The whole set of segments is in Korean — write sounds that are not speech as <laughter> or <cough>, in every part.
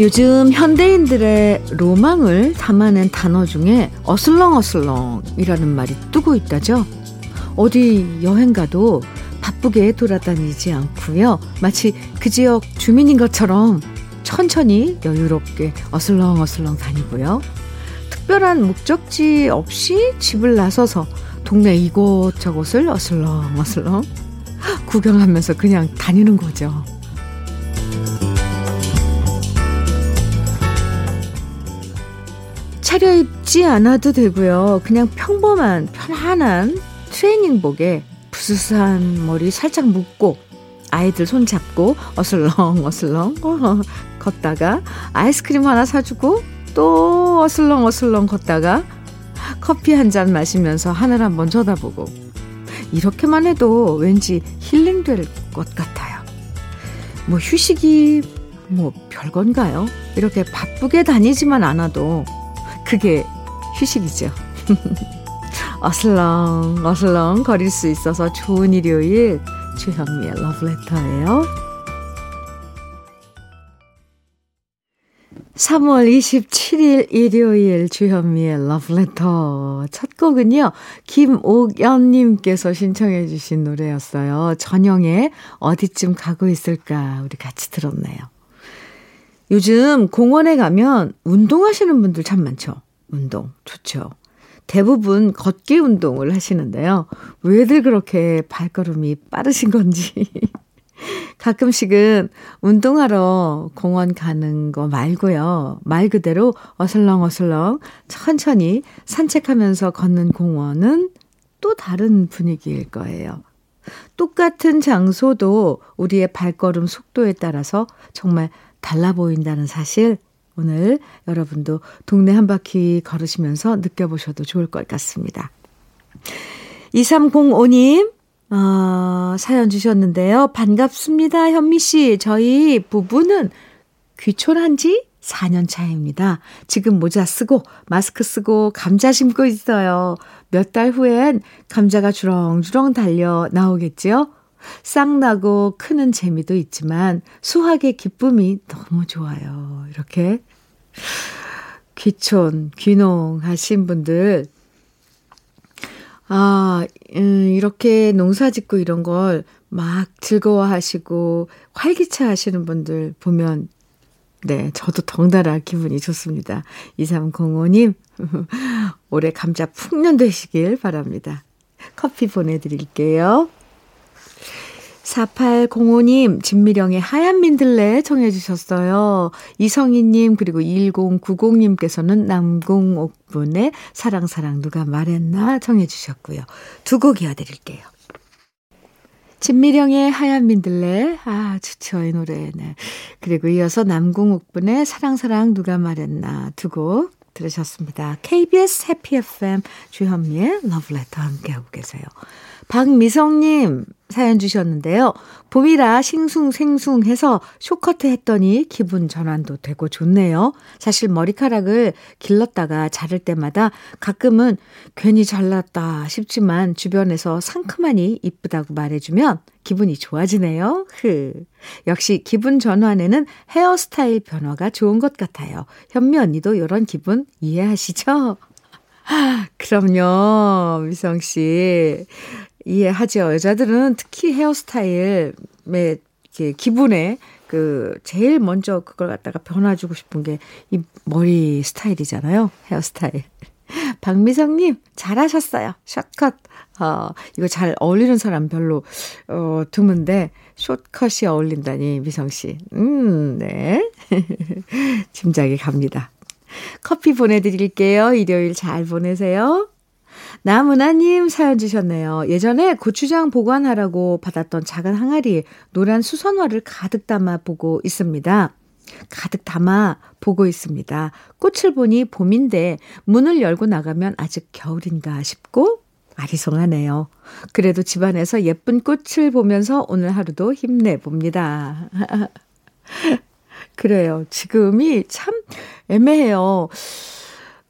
요즘 현대인들의 로망을 담아낸 단어 중에 어슬렁어슬렁이라는 말이 뜨고 있다죠. 어디 여행 가도 바쁘게 돌아다니지 않고요. 마치 그 지역 주민인 것처럼 천천히 여유롭게 어슬렁어슬렁 다니고요. 특별한 목적지 없이 집을 나서서 동네 이곳저곳을 어슬렁어슬렁 구경하면서 그냥 다니는 거죠. 차려입지 않아도 되고요. 그냥 평범한 편안한 트레이닝복에 부스스한 머리 살짝 묶고 아이들 손 잡고 어슬렁 어슬렁 걷다가 아이스크림 하나 사주고 또 어슬렁 어슬렁 걷다가 커피 한 잔 마시면서 하늘 한번 쳐다보고 이렇게만 해도 왠지 힐링될 것 같아요. 뭐 휴식이 뭐 별건가요? 이렇게 바쁘게 다니지만 않아도 그게 휴식이죠. <laughs> 어슬렁 어슬렁 거릴 수 있어서 좋은 일요일 주현미의 러브레터예요. 3월 27일 일요일 주현미의 러브레터 첫 곡은요. 김옥연님께서 신청해 주신 노래였어요. 전영의 어디쯤 가고 있을까 우리 같이 들었네요. 요즘 공원에 가면 운동하시는 분들 참 많죠. 운동 좋죠. 대부분 걷기 운동을 하시는데요. 왜들 그렇게 발걸음이 빠르신 건지. <laughs> 가끔씩은 운동하러 공원 가는 거 말고요. 말 그대로 어슬렁어슬렁 천천히 산책하면서 걷는 공원은 또 다른 분위기일 거예요. 똑같은 장소도 우리의 발걸음 속도에 따라서 정말 달라 보인다는 사실 오늘 여러분도 동네 한 바퀴 걸으시면서 느껴보셔도 좋을 것 같습니다. 2305님, 어, 사연 주셨는데요. 반갑습니다, 현미 씨. 저희 부부는 귀촌한 지 4년 차입니다. 지금 모자 쓰고 마스크 쓰고 감자 심고 있어요. 몇 달 후엔 감자가 주렁주렁 달려 나오겠지요? 쌍나고 크는 재미도 있지만 수확의 기쁨이 너무 좋아요. 이렇게 귀촌, 귀농 하신 분들, 아, 음, 이렇게 농사 짓고 이런 걸 막 즐거워 하시고 활기차 하시는 분들 보면, 네, 저도 덩달아 기분이 좋습니다. 2305님, <laughs> 올해 감자 풍년 되시길 바랍니다. 커피 보내드릴게요. 4805님, 진미령의 하얀 민들레 청해 주셨어요. 이성희님, 그리고 1090님께서는 남궁옥분의 사랑사랑 누가 말했나 청해 주셨고요. 두 곡 이어드릴게요. 진미령의 하얀 민들레, 아, 좋죠, 이 노래. 네. 그리고 이어서 남궁옥분의 사랑사랑 누가 말했나 두 곡 들으셨습니다. KBS 해피 FM 주현미의 러브레터 함께하고 계세요. 박미성님 사연 주셨는데요. 봄이라 싱숭생숭 해서 쇼커트 했더니 기분 전환도 되고 좋네요. 사실 머리카락을 길렀다가 자를 때마다 가끔은 괜히 잘났다 싶지만 주변에서 상큼하니 이쁘다고 말해주면 기분이 좋아지네요. 흐. 역시 기분 전환에는 헤어스타일 변화가 좋은 것 같아요. 현미 언니도 이런 기분 이해하시죠? <laughs> 그럼요, 미성 씨. 이해하죠. 여자들은 특히 헤어스타일에 기분에 그 제일 먼저 그걸 갖다가 변화주고 싶은 게 이 머리 스타일이잖아요. 헤어스타일. <laughs> 박미성님 잘하셨어요. 샷컷. 어, 이거 잘 어울리는 사람 별로 어, 드문데 숏컷이 어울린다니 미성 씨. 음, 네. <laughs> 짐작이 갑니다. 커피 보내드릴게요. 일요일 잘 보내세요. 나문아님 사연 주셨네요. 예전에 고추장 보관하라고 받았던 작은 항아리에 노란 수선화를 가득 담아 보고 있습니다. 가득 담아 보고 있습니다. 꽃을 보니 봄인데 문을 열고 나가면 아직 겨울인가 싶고 아리송하네요. 그래도 집안에서 예쁜 꽃을 보면서 오늘 하루도 힘내봅니다. <laughs> 그래요. 지금이 참 애매해요.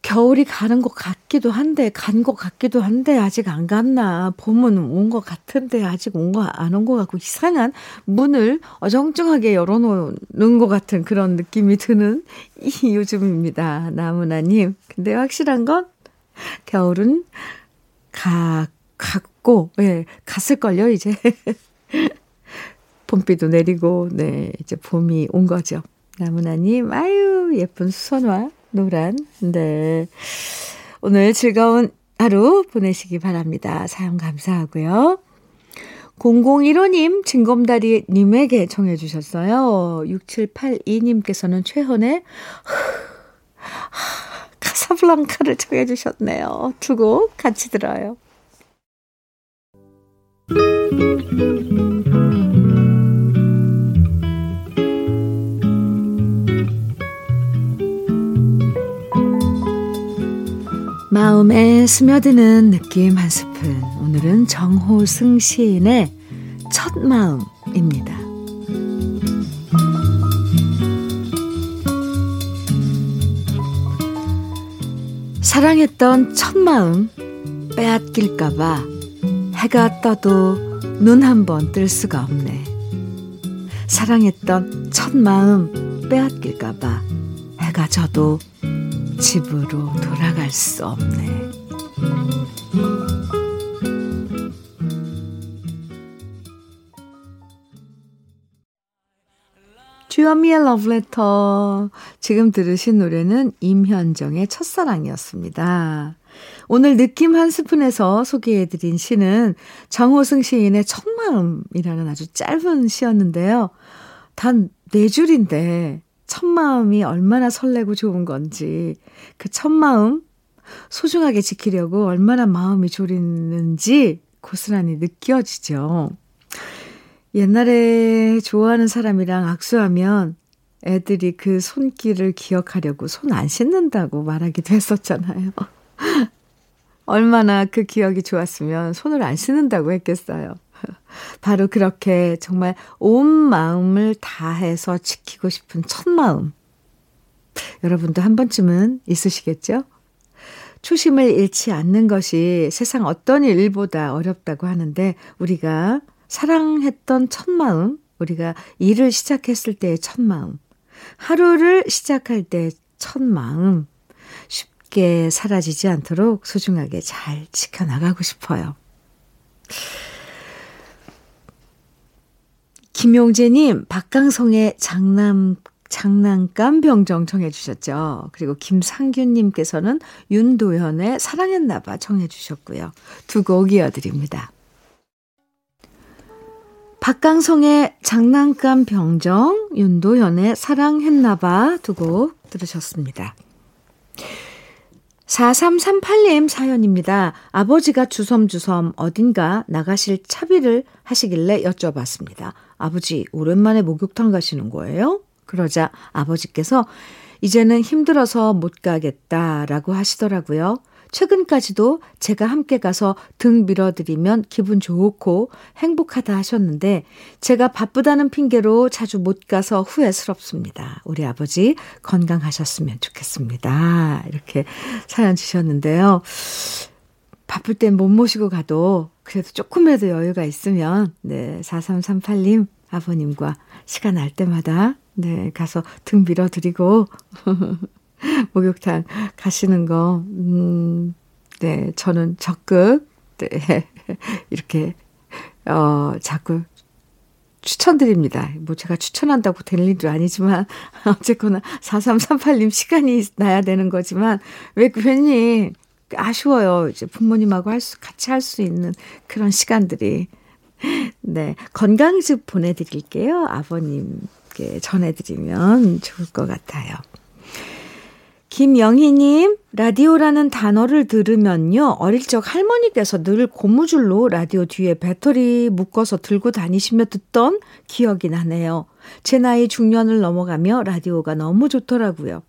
겨울이 가는 것 같기도 한데, 간 것 같기도 한데, 아직 안 갔나. 봄은 온 것 같은데, 아직 온 거, 안 온 것 같고, 이상한 문을 어정쩡하게 열어놓는 것 같은 그런 느낌이 드는 이 <laughs> 요즘입니다. 나무나님. 근데 확실한 건, 겨울은 가, 갔고, 예, 네, 갔을걸요, 이제. <laughs> 봄비도 내리고, 네, 이제 봄이 온 거죠. 나무나님, 아유, 예쁜 수선화, 노란. 네. 오늘 즐거운 하루 보내시기 바랍니다. 사연 감사하고요. 0015님, 징검다리님에게 청해주셨어요. 6782님께서는 최헌의 <laughs> 카사블랑카를 청해주셨네요. 두 곡 같이 들어요. 마음에 스며드는 느낌 한 스푼. 오늘은 정호승 시인의 첫 마음입니다. 사랑했던 첫 마음 빼앗길까봐 해가 떠도 눈 한 번 뜰 수가 없네. 사랑했던 첫 마음 빼앗길까봐 해가 져도 집으로 돌아갈 수 없네. 주현미의 러브레터. 지금 들으신 노래는 임현정의 첫사랑이었습니다. 오늘 느낌 한 스푼에서 소개해드린 시는 정호승 시인의 첫마음이라는 아주 짧은 시였는데요. 단 네 줄인데 첫 마음이 얼마나 설레고 좋은 건지, 그 첫 마음 소중하게 지키려고 얼마나 마음이 졸이는지 고스란히 느껴지죠. 옛날에 좋아하는 사람이랑 악수하면 애들이 그 손길을 기억하려고 손 안 씻는다고 말하기도 했었잖아요. <laughs> 얼마나 그 기억이 좋았으면 손을 안 씻는다고 했겠어요. <laughs> 바로 그렇게 정말 온 마음을 다해서 지키고 싶은 첫 마음. 여러분도 한 번쯤은 있으시겠죠? 초심을 잃지 않는 것이 세상 어떤 일보다 어렵다고 하는데 우리가 사랑했던 첫 마음, 우리가 일을 시작했을 때의 첫 마음, 하루를 시작할 때첫 마음, 쉽게 사라지지 않도록 소중하게 잘 지켜나가고 싶어요. 김용재님, 박강성의 장남, 장난감 병정 청해주셨죠. 그리고 김상균님께서는 윤도현의 사랑했나봐 청해주셨고요. 두 곡 이어드립니다. 박강성의 장난감 병정, 윤도현의 사랑했나봐 두 곡 들으셨습니다. 4338님 사연입니다. 아버지가 주섬주섬 어딘가 나가실 차비를 하시길래 여쭤봤습니다. 아버지, 오랜만에 목욕탕 가시는 거예요? 그러자 아버지께서 이제는 힘들어서 못 가겠다라고 하시더라고요. 최근까지도 제가 함께 가서 등 밀어드리면 기분 좋고 행복하다 하셨는데 제가 바쁘다는 핑계로 자주 못 가서 후회스럽습니다. 우리 아버지 건강하셨으면 좋겠습니다. 이렇게 사연 주셨는데요. 바쁠 땐 못 모시고 가도 그래도 조금이라도 여유가 있으면 네, 4338님 아버님과 시간 날 때마다 네, 가서 등 밀어 드리고 <laughs> 목욕탕 가시는 거, 음, 네, 저는 적극, 네, <laughs> 이렇게, 어, 자꾸 추천드립니다. 뭐 제가 추천한다고 될 일도 아니지만, <laughs> 어쨌거나 4338님 시간이 나야 되는 거지만, 왜 괜히 아쉬워요. 이제 부모님하고 할 수, 같이 할 수 있는 그런 시간들이. <laughs> 네. 건강즙 보내드릴게요. 아버님께 전해드리면 좋을 것 같아요. 김영희님, 라디오라는 단어를 들으면요, 어릴 적 할머니께서 늘 고무줄로 라디오 뒤에 배터리 묶어서 들고 다니시며 듣던 기억이 나네요. 제 나이 중년을 넘어가며 라디오가 너무 좋더라고요.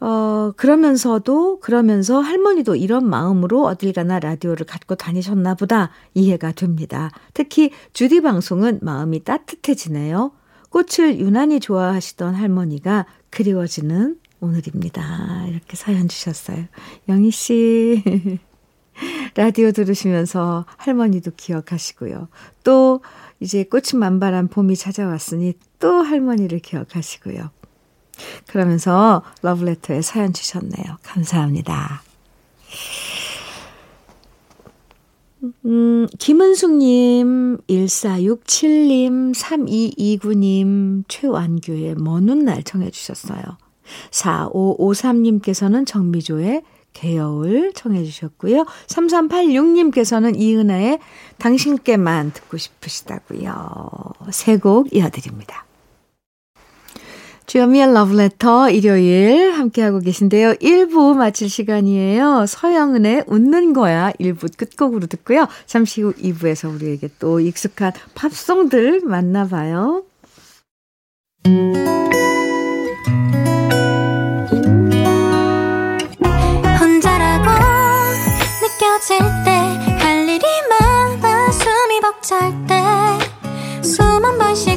어, 그러면서도, 그러면서 할머니도 이런 마음으로 어딜 가나 라디오를 갖고 다니셨나 보다 이해가 됩니다. 특히 주디 방송은 마음이 따뜻해지네요. 꽃을 유난히 좋아하시던 할머니가 그리워지는 오늘입니다. 이렇게 사연 주셨어요. 영희 씨. <laughs> 라디오 들으시면서 할머니도 기억하시고요. 또 이제 꽃이 만발한 봄이 찾아왔으니 또 할머니를 기억하시고요. 그러면서 러브레터에 사연 주셨네요. 감사합니다. 음, 김은숙님, 1467님, 3229님, 최완규의 먼 훗날 청해주셨어요. 4553님께서는 정미조의 개여울 청해 주셨고요. 3386님께서는 이은아의 당신께만 듣고 싶으시다고요. 세 곡 이어드립니다. 주여미의 러브레터 일요일 함께하고 계신데요. 1부 마칠 시간이에요. 서영은의 웃는 거야 1부 끝곡으로 듣고요. 잠시 후 2부에서 우리에게 또 익숙한 팝송들 만나봐요. 혼자라고 느껴질 때 할 일이 많아 숨이 벅찰 때숨한번 쉬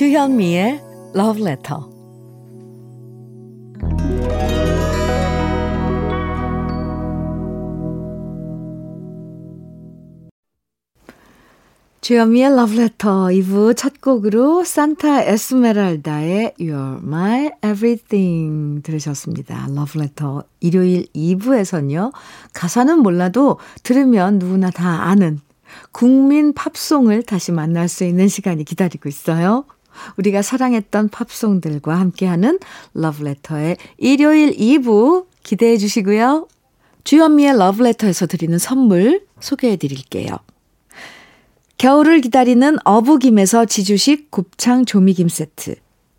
주현미의 Love Letter. 주현미의 Love Letter 2부 첫 곡으로 산타 에스메랄다의 You're My Everything 들으셨습니다. Love Letter 일요일 2부에선요. 가사는 몰라도 들으면 누구나 다 아는 국민 팝송을 다시 만날 수 있는 시간이 기다리고 있어요. 우리가 사랑했던 팝송들과 함께하는 러브레터의 일요일 2부 기대해 주시고요. 주현미의 러브레터에서 드리는 선물 소개해 드릴게요. 겨울을 기다리는 어부김에서 지주식 곱창 조미김 세트.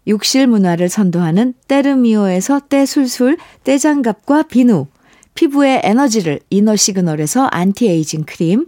욕실 문화를 선도하는 때르미오에서 때술술 때장갑과 비누. 피부의 에너지를 이너 시그널에서 안티에이징 크림.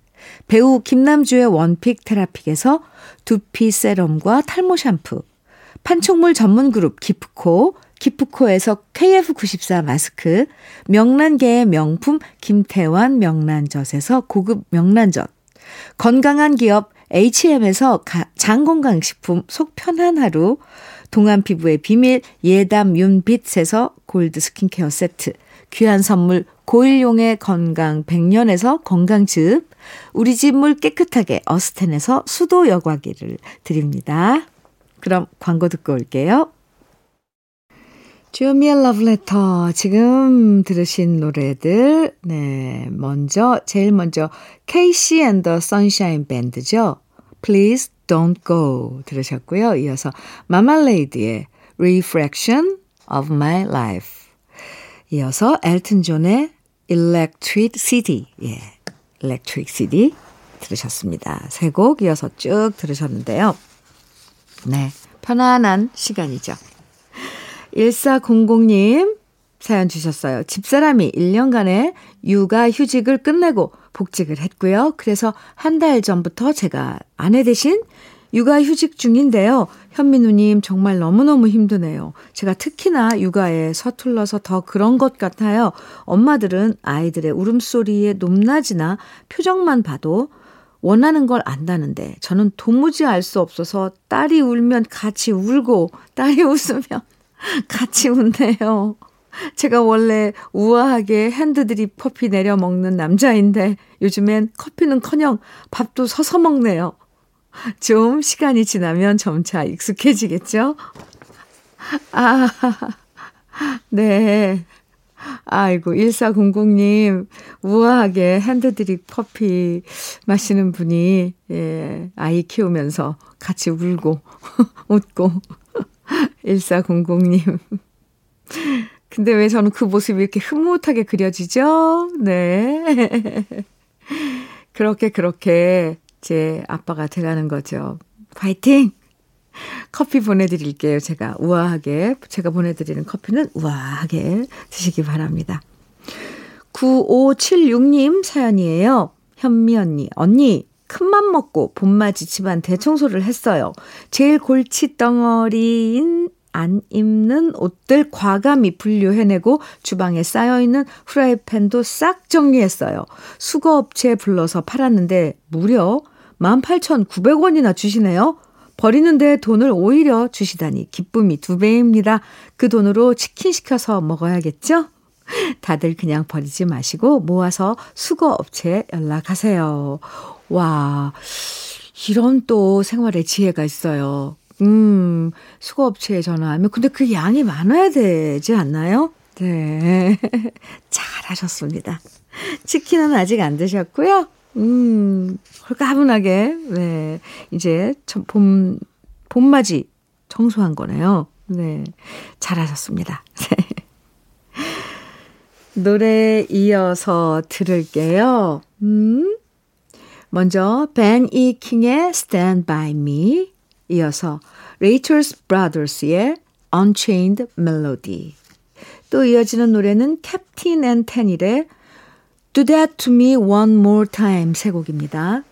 배우 김남주의 one pick 테라픽에서 두피 세럼과 탈모 샴푸, 판촉물 전문 그룹 기프코, 기프코에서 KF94 마스크, 명란계의 명품 김태환 명란젓에서 고급 명란젓, 건강한 기업 H&M에서 장건강식품 속 편한 하루, 동안 피부의 비밀 예담 윤빛에서 골드 스킨케어 세트, 귀한 선물 고일용의 건강 100년에서 건강즙, 우리 집 물 깨끗하게 어스텐에서 수도 여과기를 드립니다. 그럼 광고 듣고 올게요. 주요미의 러브레터. 지금 들으신 노래들, 네. 먼저, 제일 먼저, 케이시 앤더 선샤인 밴드죠. Please Don't Go 들으셨고요. 이어서 마말레이드의 Refraction of My Life. 이어서 엘튼 존의 Electric City. 예. Electric City 들으셨습니다. 세 곡 이어서 쭉 들으셨는데요. 네. 편안한 시간이죠. 1400님 사연 주셨어요. 집사람이 1년간의 육아 휴직을 끝내고 복직을 했고요. 그래서 한 달 전부터 제가 아내 대신 육아 휴직 중인데요. 현민우님 정말 너무너무 힘드네요. 제가 특히나 육아에 서툴러서 더 그런 것 같아요. 엄마들은 아이들의 울음소리에 높낮이나 표정만 봐도 원하는 걸 안다는데 저는 도무지 알 수 없어서 딸이 울면 같이 울고 딸이 <laughs> 웃으면 같이 웃네요. 제가 원래 우아하게 핸드드립 커피 내려 먹는 남자인데 요즘엔 커피는 커녕 밥도 서서 먹네요. 좀 시간이 지나면 점차 익숙해지겠죠? 아, 네. 아이고, 1400님, 우아하게 핸드드립 커피 마시는 분이, 예, 아이 키우면서 같이 울고, <laughs> 웃고, 1400님. 근데 왜 저는 그 모습이 이렇게 흐뭇하게 그려지죠? 네. 그렇게, 그렇게 제 아빠가 돼가는 거죠. 파이팅! 커피 보내드릴게요. 제가 우아하게, 제가 보내드리는 커피는 우아하게 드시기 바랍니다. 9576님 사연이에요. 현미 언니, 언니, 큰맘 먹고 봄맞이 집안 대청소를 했어요. 제일 골치 덩어리인 안 입는 옷들 과감히 분류해내고 주방에 쌓여있는 후라이팬도 싹 정리했어요. 수거업체에 불러서 팔았는데 무려 18,900원이나 주시네요. 버리는데 돈을 오히려 주시다니 기쁨이 두 배입니다. 그 돈으로 치킨 시켜서 먹어야겠죠? 다들 그냥 버리지 마시고 모아서 수거 업체에 연락하세요. 와, 이런 또 생활의 지혜가 있어요. 음, 수거 업체에 전화하면, 근데 그 양이 많아야 되지 않나요? 네. <laughs> 잘하셨습니다. 치킨은 아직 안 드셨고요. 음, 홀가분하게, 네. 이제 봄, 봄맞이 청소한 거네요. 네. 잘하셨습니다. <laughs> 네. 노래 이어서 들을게요. 음, 먼저 벤 이 킹의 Stand By Me 이어서 Rachel's Brothers의 Unchained Melody 또 이어지는 노래는 캡틴 앤 테닐의 Do That To Me One More Time 세 곡입니다.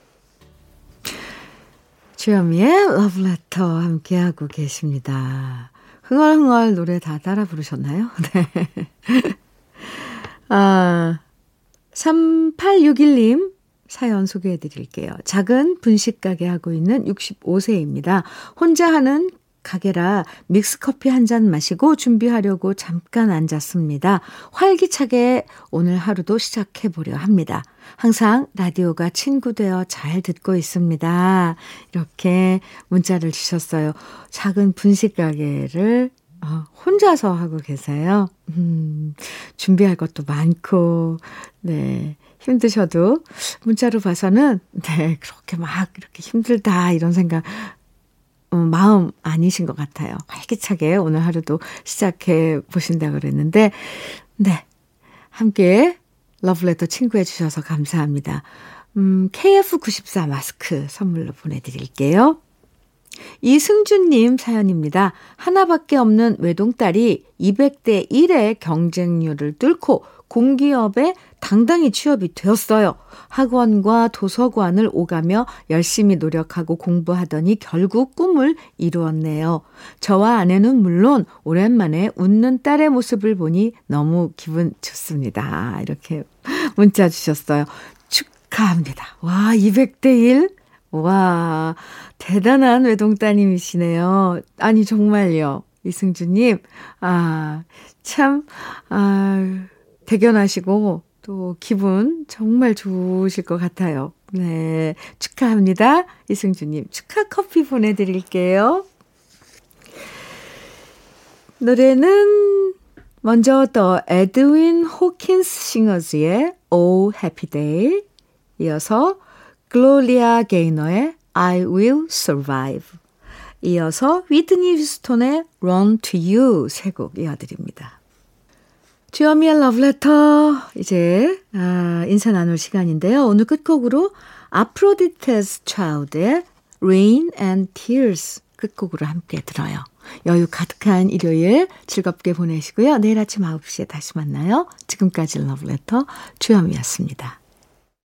주현미의 Love Letter 함께하고 계십니다. 흥얼흥얼 노래 다 따라 부르셨나요? <laughs> 네. 아, 3861님 사연 소개해 드릴게요. 작은 분식 가게 하고 있는 65세입니다. 혼자 하는 가게라 믹스커피 한 잔 마시고 준비하려고 잠깐 앉았습니다. 활기차게 오늘 하루도 시작해 보려 합니다. 항상 라디오가 친구 되어 잘 듣고 있습니다. 이렇게 문자를 주셨어요. 작은 분식 가게를 어, 혼자서 하고 계세요. 음, 준비할 것도 많고, 네. 힘드셔도 문자로 봐서는, 네, 그렇게 막 이렇게 힘들다, 이런 생각, 어, 마음 아니신 것 같아요. 활기차게 오늘 하루도 시작해 보신다고 그랬는데, 네. 함께 러브레터 친구해 주셔서 감사합니다. 음, KF94 마스크 선물로 보내드릴게요. 이승준님 사연입니다. 하나밖에 없는 외동딸이 200대 1의 경쟁률을 뚫고 공기업에 당당히 취업이 되었어요. 학원과 도서관을 오가며 열심히 노력하고 공부하더니 결국 꿈을 이루었네요. 저와 아내는 물론 오랜만에 웃는 딸의 모습을 보니 너무 기분 좋습니다. 이렇게 문자 주셨어요. 축하합니다. 와, 200대 1? 와, 대단한 외동따님이시네요. 아니, 정말요. 이승주님, 아, 참, 아, 대견하시고, 또 기분 정말 좋으실 것 같아요. 네. 축하합니다. 이승주님, 축하 커피 보내드릴게요. 노래는 먼저 더 에드윈 호킨스 싱어즈의 Oh Happy Day 이어서 글로리아 게이너의 I Will Survive. 이어서 위트니 휴스톤의 Run to You 세 곡 이어드립니다. 주여미의 러브레터 이제 아, 인사 나눌 시간인데요. 오늘 끝곡으로 아프로디테스 차우드의 Rain and Tears 끝곡으로 함께 들어요. 여유 가득한 일요일 즐겁게 보내시고요. 내일 아침 9시에 다시 만나요. 지금까지 러브레터 주현미였습니다.